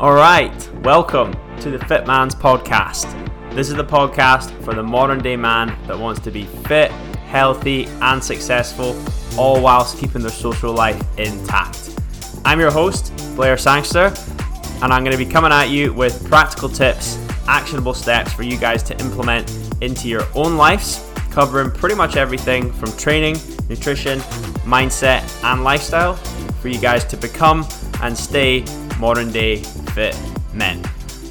All right, welcome to the Fit Man's podcast. This is the podcast for the modern day man that wants to be fit, healthy, and successful, all whilst keeping their social life intact. I'm your host, Blair Sangster, and I'm going to be coming at you with practical tips, actionable steps for you guys to implement into your own lives, covering pretty much everything from training, nutrition, mindset, and lifestyle for you guys to become and stay modern day fit men.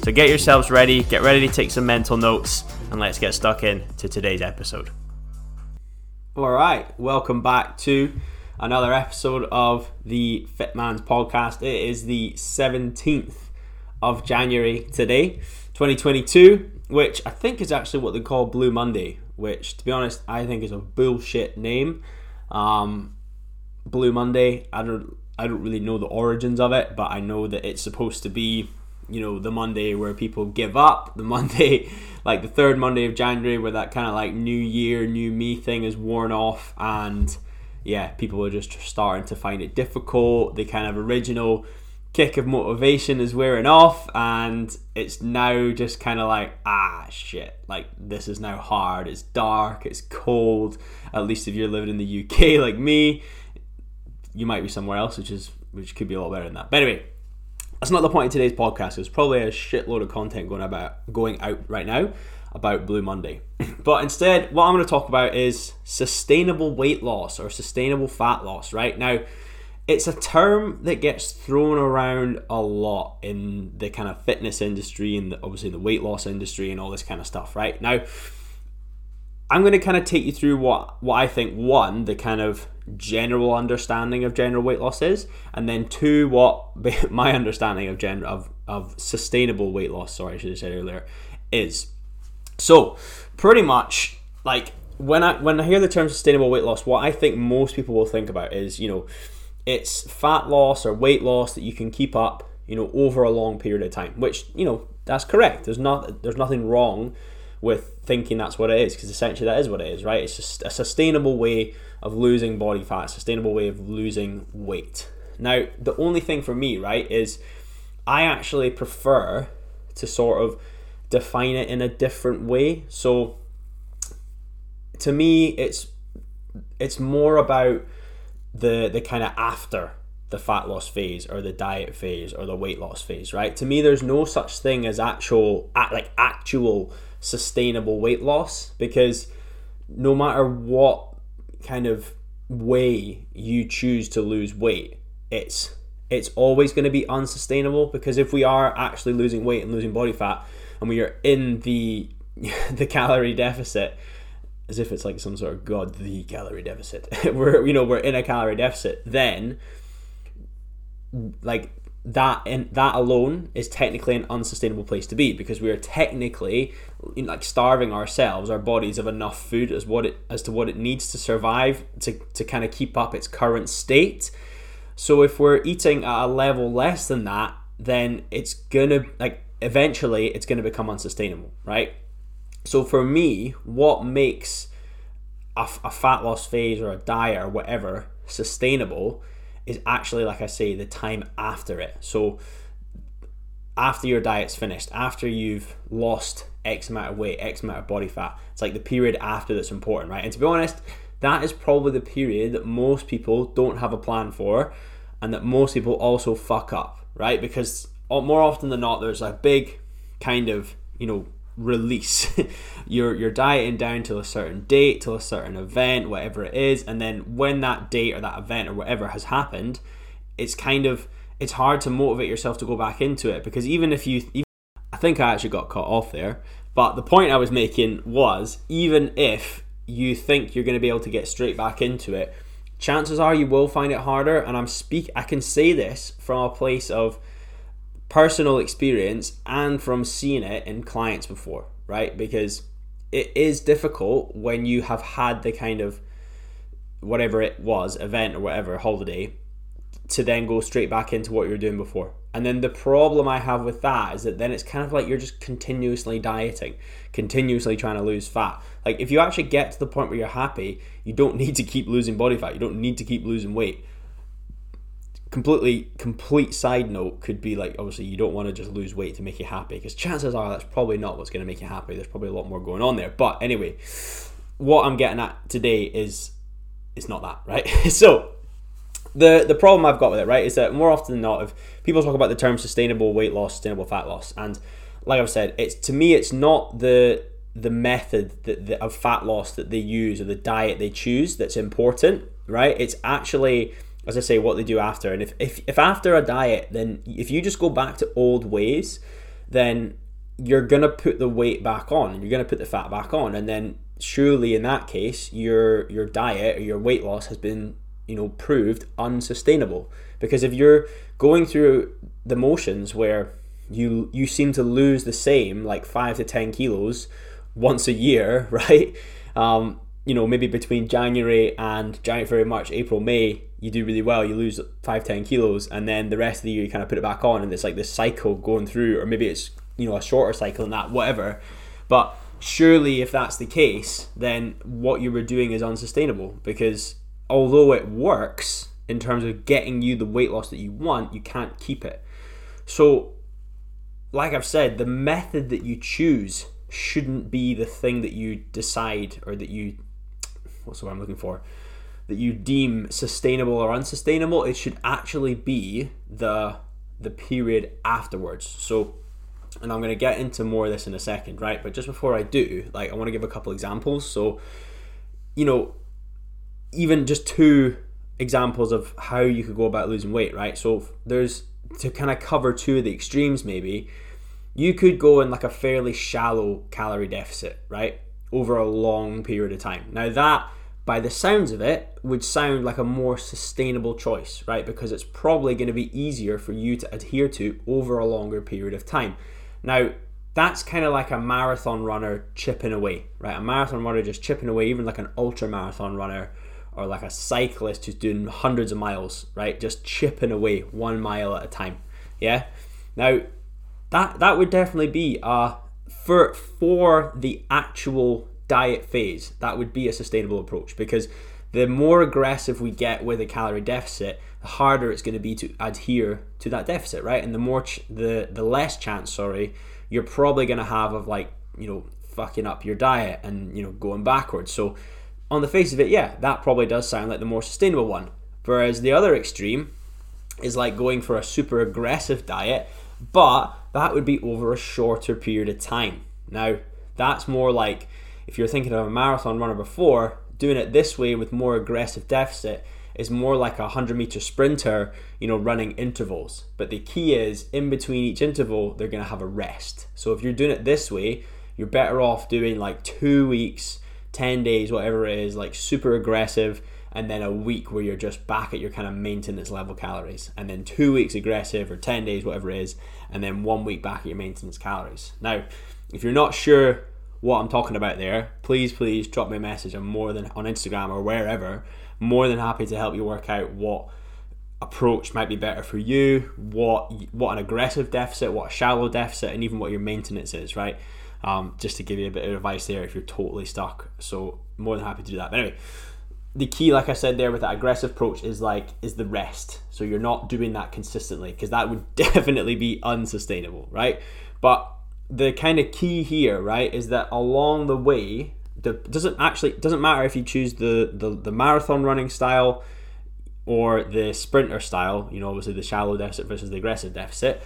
So get yourselves ready, get ready to take some mental notes, and let's get stuck in to today's episode. All right, welcome back to another episode of the Fit Man's podcast. It is the 17th of January today, 2022, which I think is actually what they call Blue Monday, which to be honest, I think is a bullshit name. Um, Blue Monday, I don't I don't really know the origins of it, but I know that it's supposed to be, you know, the Monday where people give up, the Monday, like the third Monday of January, where that kind of like new year, new me thing is worn off, and yeah, people are just starting to find it difficult. The kind of original kick of motivation is wearing off, and it's now just kind of like, ah, shit, like this is now hard, it's dark, it's cold. At least if you're living in the UK like me you might be somewhere else, which is which could be a lot better than that. But anyway, that's not the point of today's podcast. There's probably a shitload of content going about going out right now about Blue Monday. but instead, what I'm going to talk about is sustainable weight loss or sustainable fat loss. Right now, it's a term that gets thrown around a lot in the kind of fitness industry and obviously the weight loss industry and all this kind of stuff. Right now I'm going to kind of take you through what what I think one the kind of general understanding of general weight loss is, and then two what my understanding of gen of of sustainable weight loss. Sorry, I should have said earlier is. So pretty much like when I when I hear the term sustainable weight loss, what I think most people will think about is you know it's fat loss or weight loss that you can keep up you know over a long period of time, which you know that's correct. There's not there's nothing wrong with thinking that's what it is because essentially that is what it is, right? It's just a sustainable way of losing body fat, sustainable way of losing weight. Now, the only thing for me, right, is I actually prefer to sort of define it in a different way. So to me, it's it's more about the the kind of after the fat loss phase or the diet phase or the weight loss phase, right? To me, there's no such thing as actual like actual sustainable weight loss because no matter what kind of way you choose to lose weight, it's it's always going to be unsustainable because if we are actually losing weight and losing body fat and we are in the the calorie deficit as if it's like some sort of god the calorie deficit. We're you know we're in a calorie deficit then like that and that alone is technically an unsustainable place to be because we are technically you know, like starving ourselves our bodies of enough food as what it as to what it needs to survive to, to kind of keep up its current state. So if we're eating at a level less than that then it's gonna like eventually it's gonna become unsustainable right? So for me what makes a, a fat loss phase or a diet or whatever sustainable is actually, like I say, the time after it. So after your diet's finished, after you've lost X amount of weight, X amount of body fat, it's like the period after that's important, right? And to be honest, that is probably the period that most people don't have a plan for and that most people also fuck up, right? Because more often than not, there's a big kind of, you know, release. you're you're dieting down to a certain date, to a certain event, whatever it is, and then when that date or that event or whatever has happened, it's kind of it's hard to motivate yourself to go back into it because even if you even, I think I actually got cut off there, but the point I was making was even if you think you're going to be able to get straight back into it, chances are you will find it harder and I'm speak I can say this from a place of personal experience and from seeing it in clients before, right? Because it is difficult when you have had the kind of whatever it was, event or whatever, holiday, to then go straight back into what you were doing before. And then the problem I have with that is that then it's kind of like you're just continuously dieting, continuously trying to lose fat. Like if you actually get to the point where you're happy, you don't need to keep losing body fat. You don't need to keep losing weight completely complete side note could be like obviously you don't want to just lose weight to make you happy because chances are that's probably not what's going to make you happy. There's probably a lot more going on there. But anyway what i'm getting at today is it's not that right? So the the problem i've got with it right is that more often than not if people talk about the term sustainable weight loss sustainable fat loss and like i've said it's to me it's not the the method that, that of fat loss that they use or the diet they choose that's important right? It's actually as I say, what they do after. And if, if, if after a diet, then if you just go back to old ways, then you're going to put the weight back on and you're going to put the fat back on. And then surely in that case, your, your diet or your weight loss has been, you know, proved unsustainable. Because if you're going through the motions where you, you seem to lose the same, like five to 10 kilos once a year, right? Um, you know, maybe between January and January, March, April, May, you do really well, you lose five, ten kilos, and then the rest of the year you kind of put it back on, and it's like this cycle going through, or maybe it's you know a shorter cycle than that, whatever. But surely, if that's the case, then what you were doing is unsustainable because although it works in terms of getting you the weight loss that you want, you can't keep it. So, like I've said, the method that you choose shouldn't be the thing that you decide or that you what's the word I'm looking for that you deem sustainable or unsustainable. It should actually be the the period afterwards. So and I'm going to get into more of this in a second, right? But just before I do, like I want to give a couple examples. So you know, even just two examples of how you could go about losing weight, right? So there's to kind of cover two of the extremes maybe, you could go in like a fairly shallow calorie deficit, right? Over a long period of time. Now that by the sounds of it, would sound like a more sustainable choice, right? Because it's probably going to be easier for you to adhere to over a longer period of time. Now, that's kind of like a marathon runner chipping away, right? A marathon runner just chipping away, even like an ultra marathon runner or like a cyclist who's doing hundreds of miles, right? Just chipping away one mile at a time. Yeah. Now, that that would definitely be uh for for the actual diet phase, that would be a sustainable approach because the more aggressive we get with a calorie deficit, the harder it's going to be to adhere to that deficit, right? And the more ch- the the less chance, sorry, you're probably going to have of like you know fucking up your diet and you know going backwards. So on the face of it, yeah, that probably does sound like the more sustainable one. Whereas the other extreme is like going for a super aggressive diet, but that would be over a shorter period of time. Now, that's more like if you're thinking of a marathon runner before, doing it this way with more aggressive deficit is more like a 100 meter sprinter, you know, running intervals. But the key is in between each interval, they're going to have a rest. So if you're doing it this way, you're better off doing like two weeks, 10 days, whatever it is, like super aggressive, and then a week where you're just back at your kind of maintenance level calories, and then two weeks aggressive or 10 days, whatever it is, and then one week back at your maintenance calories. Now, if you're not sure what I'm talking about there, please, please drop me a message. I'm more than on Instagram or wherever, more than happy to help you work out what approach might be better for you, what what an aggressive deficit, what a shallow deficit, and even what your maintenance is, right? Um, just to give you a bit of advice there if you're totally stuck. So more than happy to do that. But anyway, the key, like I said there, with that aggressive approach is like is the rest. So you're not doing that consistently because that would definitely be unsustainable, right? But the kind of key here, right, is that along the way, the doesn't actually doesn't matter if you choose the, the the marathon running style or the sprinter style. You know, obviously the shallow deficit versus the aggressive deficit.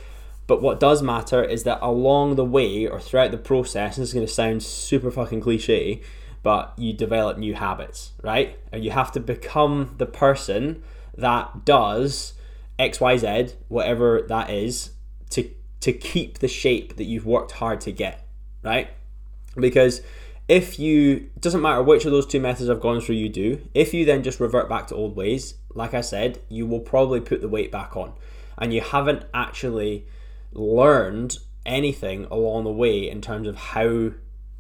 But what does matter is that along the way or throughout the process, this is going to sound super fucking cliche, but you develop new habits, right? And you have to become the person that does X, Y, Z, whatever that is, to to keep the shape that you've worked hard to get, right? Because if you doesn't matter which of those two methods I've gone through you do, if you then just revert back to old ways, like I said, you will probably put the weight back on. And you haven't actually learned anything along the way in terms of how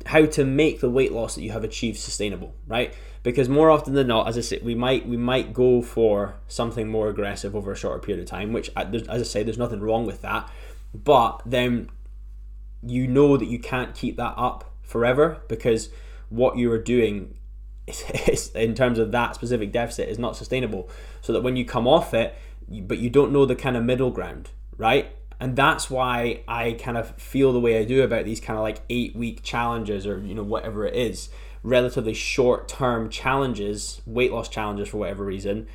how to make the weight loss that you have achieved sustainable, right? Because more often than not, as I said, we might we might go for something more aggressive over a shorter period of time. Which, uh, as I say, there's nothing wrong with that but then you know that you can't keep that up forever because what you are doing is, in terms of that specific deficit is not sustainable so that when you come off it but you don't know the kind of middle ground, right? And that's why I kind of feel the way I do about these kind of like eight week challenges or, you know, whatever it is, relatively short term challenges, weight loss challenges for whatever reason.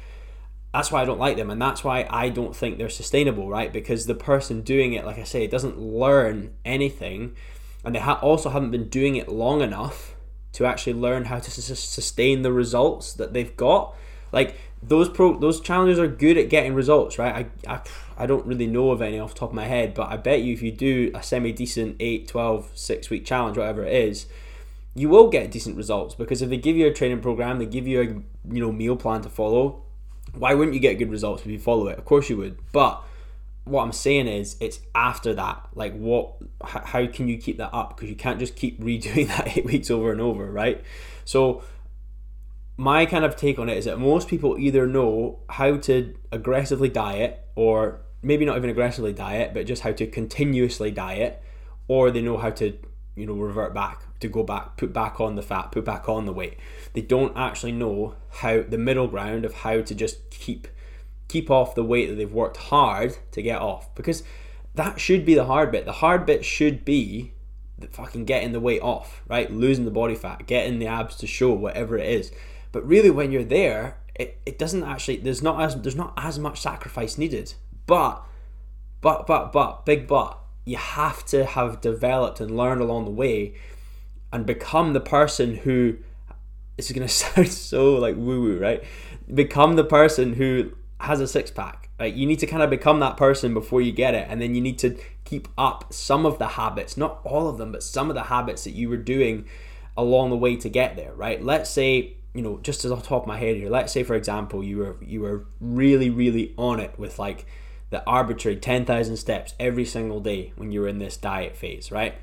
That's why I don't like them. And that's why I don't think they're sustainable, right? Because the person doing it, like I say, doesn't learn anything. And they ha- also haven't been doing it long enough to actually learn how to sustain the results that they've got. Like those pro those challenges are good at getting results, right? I, I, I don't really know of any off the top of my head, but I bet you if you do a semi decent 8, 12, 6 week challenge, whatever it is, you will get decent results because if they give you a training program, they give you a you know meal plan to follow, why wouldn't you get good results if you follow it? Of course you would. But what I'm saying is it's after that. Like what how can you keep that up because you can't just keep redoing that 8 weeks over and over, right? So my kind of take on it is that most people either know how to aggressively diet or maybe not even aggressively diet but just how to continuously diet or they know how to you know revert back to go back put back on the fat put back on the weight they don't actually know how the middle ground of how to just keep keep off the weight that they've worked hard to get off because that should be the hard bit the hard bit should be fucking getting the weight off right losing the body fat getting the abs to show whatever it is but really, when you're there, it, it doesn't actually. There's not as there's not as much sacrifice needed. But, but, but, but, big but. You have to have developed and learned along the way, and become the person who. This is gonna sound so like woo woo, right? Become the person who has a six pack. Right? You need to kind of become that person before you get it, and then you need to keep up some of the habits, not all of them, but some of the habits that you were doing along the way to get there. Right? Let's say you know, just as off top of my head here, let's say for example you were you were really really on it with like the arbitrary ten thousand steps every single day when you were in this diet phase, right?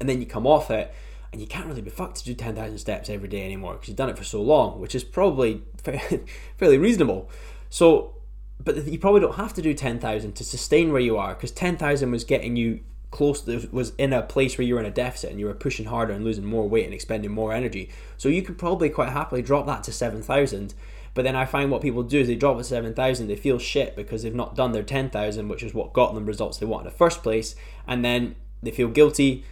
And then you come off it and you can't really be fucked to do ten thousand steps every day anymore because you've done it for so long, which is probably fairly reasonable. So, but you probably don't have to do ten thousand to sustain where you are because ten thousand was getting you close was in a place where you were in a deficit and you were pushing harder and losing more weight and expending more energy. So you could probably quite happily drop that to 7,000. But then I find what people do is they drop it to 7,000, they feel shit because they've not done their 10,000, which is what got them results they want in the first place. And then they feel guilty,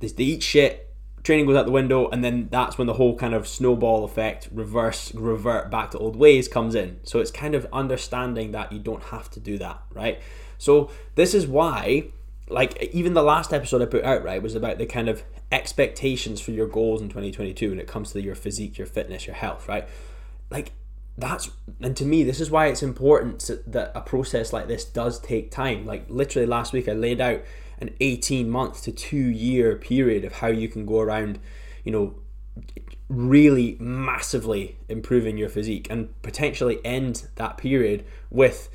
they eat shit, training goes out the window, and then that's when the whole kind of snowball effect, reverse, revert back to old ways comes in. So it's kind of understanding that you don't have to do that, right? So this is why like even the last episode I put out right was about the kind of expectations for your goals in 2022 when it comes to your physique, your fitness, your health, right? Like that's and to me this is why it's important that a process like this does take time. Like literally last week I laid out an 18 month to 2 year period of how you can go around, you know, really massively improving your physique and potentially end that period with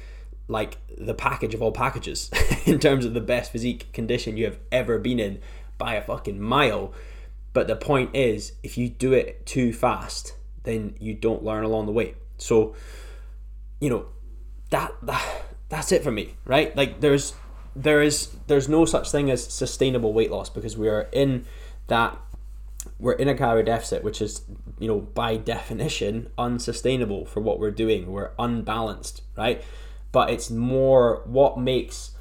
like the package of all packages in terms of the best physique condition you have ever been in by a fucking mile. But the point is, if you do it too fast, then you don't learn along the way. So, you know, that, that that's it for me, right? Like there's there is there's no such thing as sustainable weight loss because we are in that we're in a calorie deficit, which is, you know, by definition unsustainable for what we're doing. We're unbalanced, right? but it's more what makes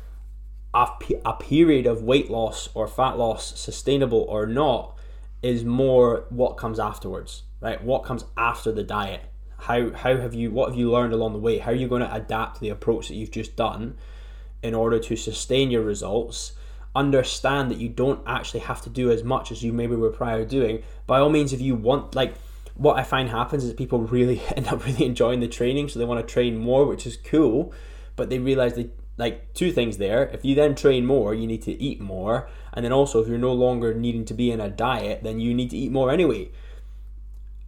a, a period of weight loss or fat loss sustainable or not is more what comes afterwards, right? What comes after the diet? How how have you what have you learned along the way? How are you going to adapt the approach that you've just done in order to sustain your results? Understand that you don't actually have to do as much as you maybe were prior doing. By all means, if you want like what I find happens is people really end up really enjoying the training, so they want to train more, which is cool. But they realize they like two things there. If you then train more, you need to eat more, and then also if you're no longer needing to be in a diet, then you need to eat more anyway.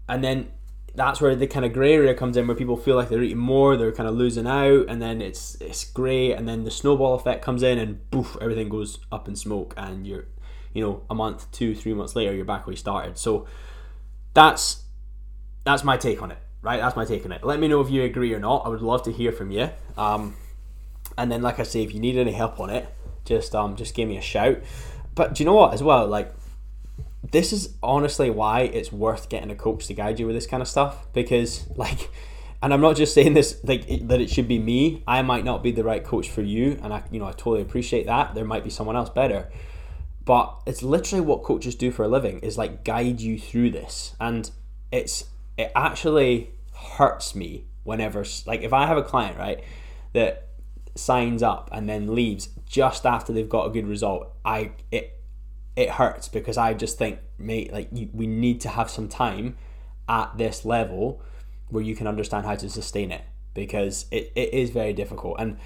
And then that's where the kind of grey area comes in, where people feel like they're eating more, they're kind of losing out, and then it's it's grey, and then the snowball effect comes in, and boof, everything goes up in smoke, and you're, you know, a month, two, three months later, you're back where you started. So that's that's my take on it, right? That's my take on it. Let me know if you agree or not. I would love to hear from you. Um, and then, like I say, if you need any help on it, just um, just give me a shout. But do you know what? As well, like this is honestly why it's worth getting a coach to guide you with this kind of stuff because, like, and I'm not just saying this like that it should be me. I might not be the right coach for you, and I you know I totally appreciate that. There might be someone else better, but it's literally what coaches do for a living is like guide you through this, and it's it actually hurts me whenever like if I have a client right that signs up and then leaves just after they've got a good result, I it it hurts because I just think, mate, like you, we need to have some time at this level where you can understand how to sustain it because it, it is very difficult. And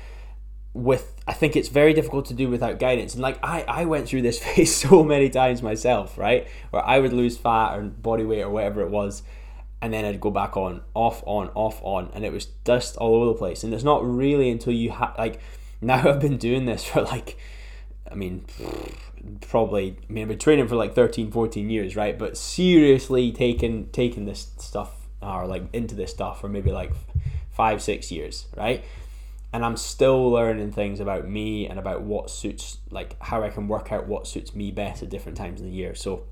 with I think it's very difficult to do without guidance. And like I, I went through this phase so many times myself right? Where I would lose fat or body weight or whatever it was and then I'd go back on off on off on and it was dust all over the place. And it's not really until you have like now I've been doing this for like I mean probably I mean I've been training for like 13 14 years right? But seriously taking taking this stuff or like into this stuff for maybe like five six years right? And I'm still learning things about me and about what suits like how I can work out what suits me best at different times in the year. So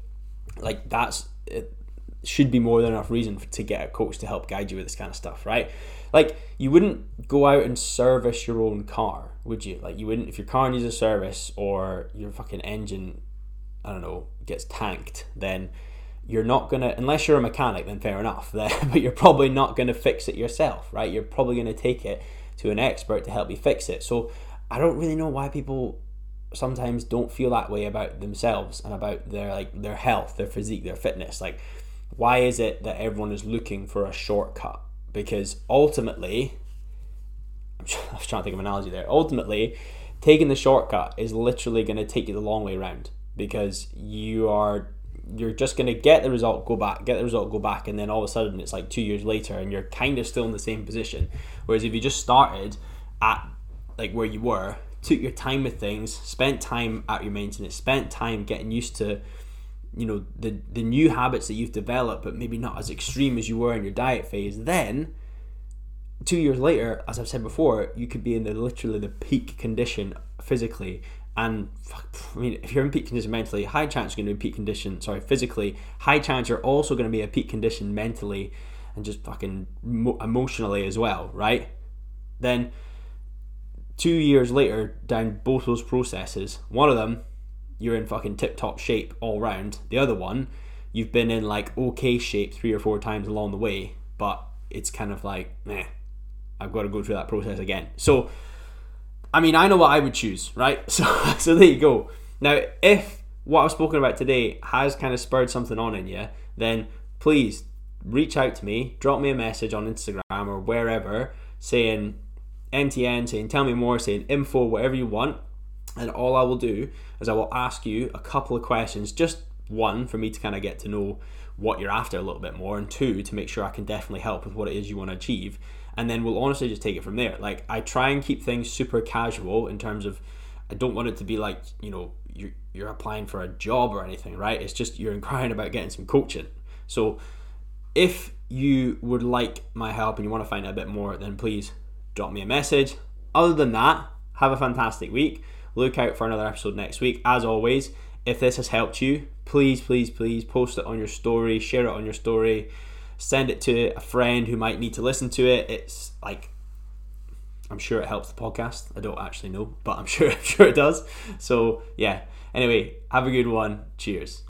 like that's should be more than enough reason to get a coach to help guide you with this kind of stuff right? Like you wouldn't go out and service your own car would you? Like you wouldn't if your car needs a service or your fucking engine I don't know gets tanked then you're not gonna unless you're a mechanic then fair enough but you're probably not gonna fix it yourself right? You're probably gonna take it to an expert to help you fix it. So i don't really know why people sometimes don't feel that way about themselves and about their like their health their physique their fitness. Like why is it that everyone is looking for a shortcut because ultimately i was trying to think of an analogy there ultimately taking the shortcut is literally going to take you the long way around because you are you're just going to get the result, go back, get the result, go back, and then all of a sudden it's like two years later and you're kind of still in the same position. Whereas if you just started at like where you were, took your time with things, spent time at your maintenance, spent time getting used to you know the the new habits that you've developed but maybe not as extreme as you were in your diet phase then two years later as i've said before you could be in the literally the peak condition physically and I mean, if you're in peak condition mentally, high chance you're going to be in peak condition. Sorry, physically, high chance you're also going to be a peak condition mentally, and just fucking emotionally as well, right? Then, two years later, down both those processes, one of them you're in fucking tip top shape all round. The other one, you've been in like okay shape three or four times along the way, but it's kind of like, meh, I've got to go through that process again. So I mean, I know what I would choose, right? So, so there you go. Now, if what I've spoken about today has kind of spurred something on in you, then please reach out to me, drop me a message on Instagram or wherever, saying MTN, saying tell me more, saying info, whatever you want. And all I will do is I will ask you a couple of questions, just one for me to kind of get to know what you're after a little bit more, and two to make sure I can definitely help with what it is you want to achieve and then we'll honestly just take it from there. Like I try and keep things super casual in terms of I don't want it to be like you know you're you're applying for a job or anything, right? It's just you're inquiring about getting some coaching. So if you would like my help and you want to find out a bit more, then please drop me a message. Other than that, have a fantastic week. Look out for another episode next week. As always, if this has helped you, please, please, please post it on your story, share it on your story send it to a friend who might need to listen to it. It's like I'm sure it helps the podcast. I don't actually know, but I'm sure I'm sure it does. So yeah. Anyway, have a good one. Cheers.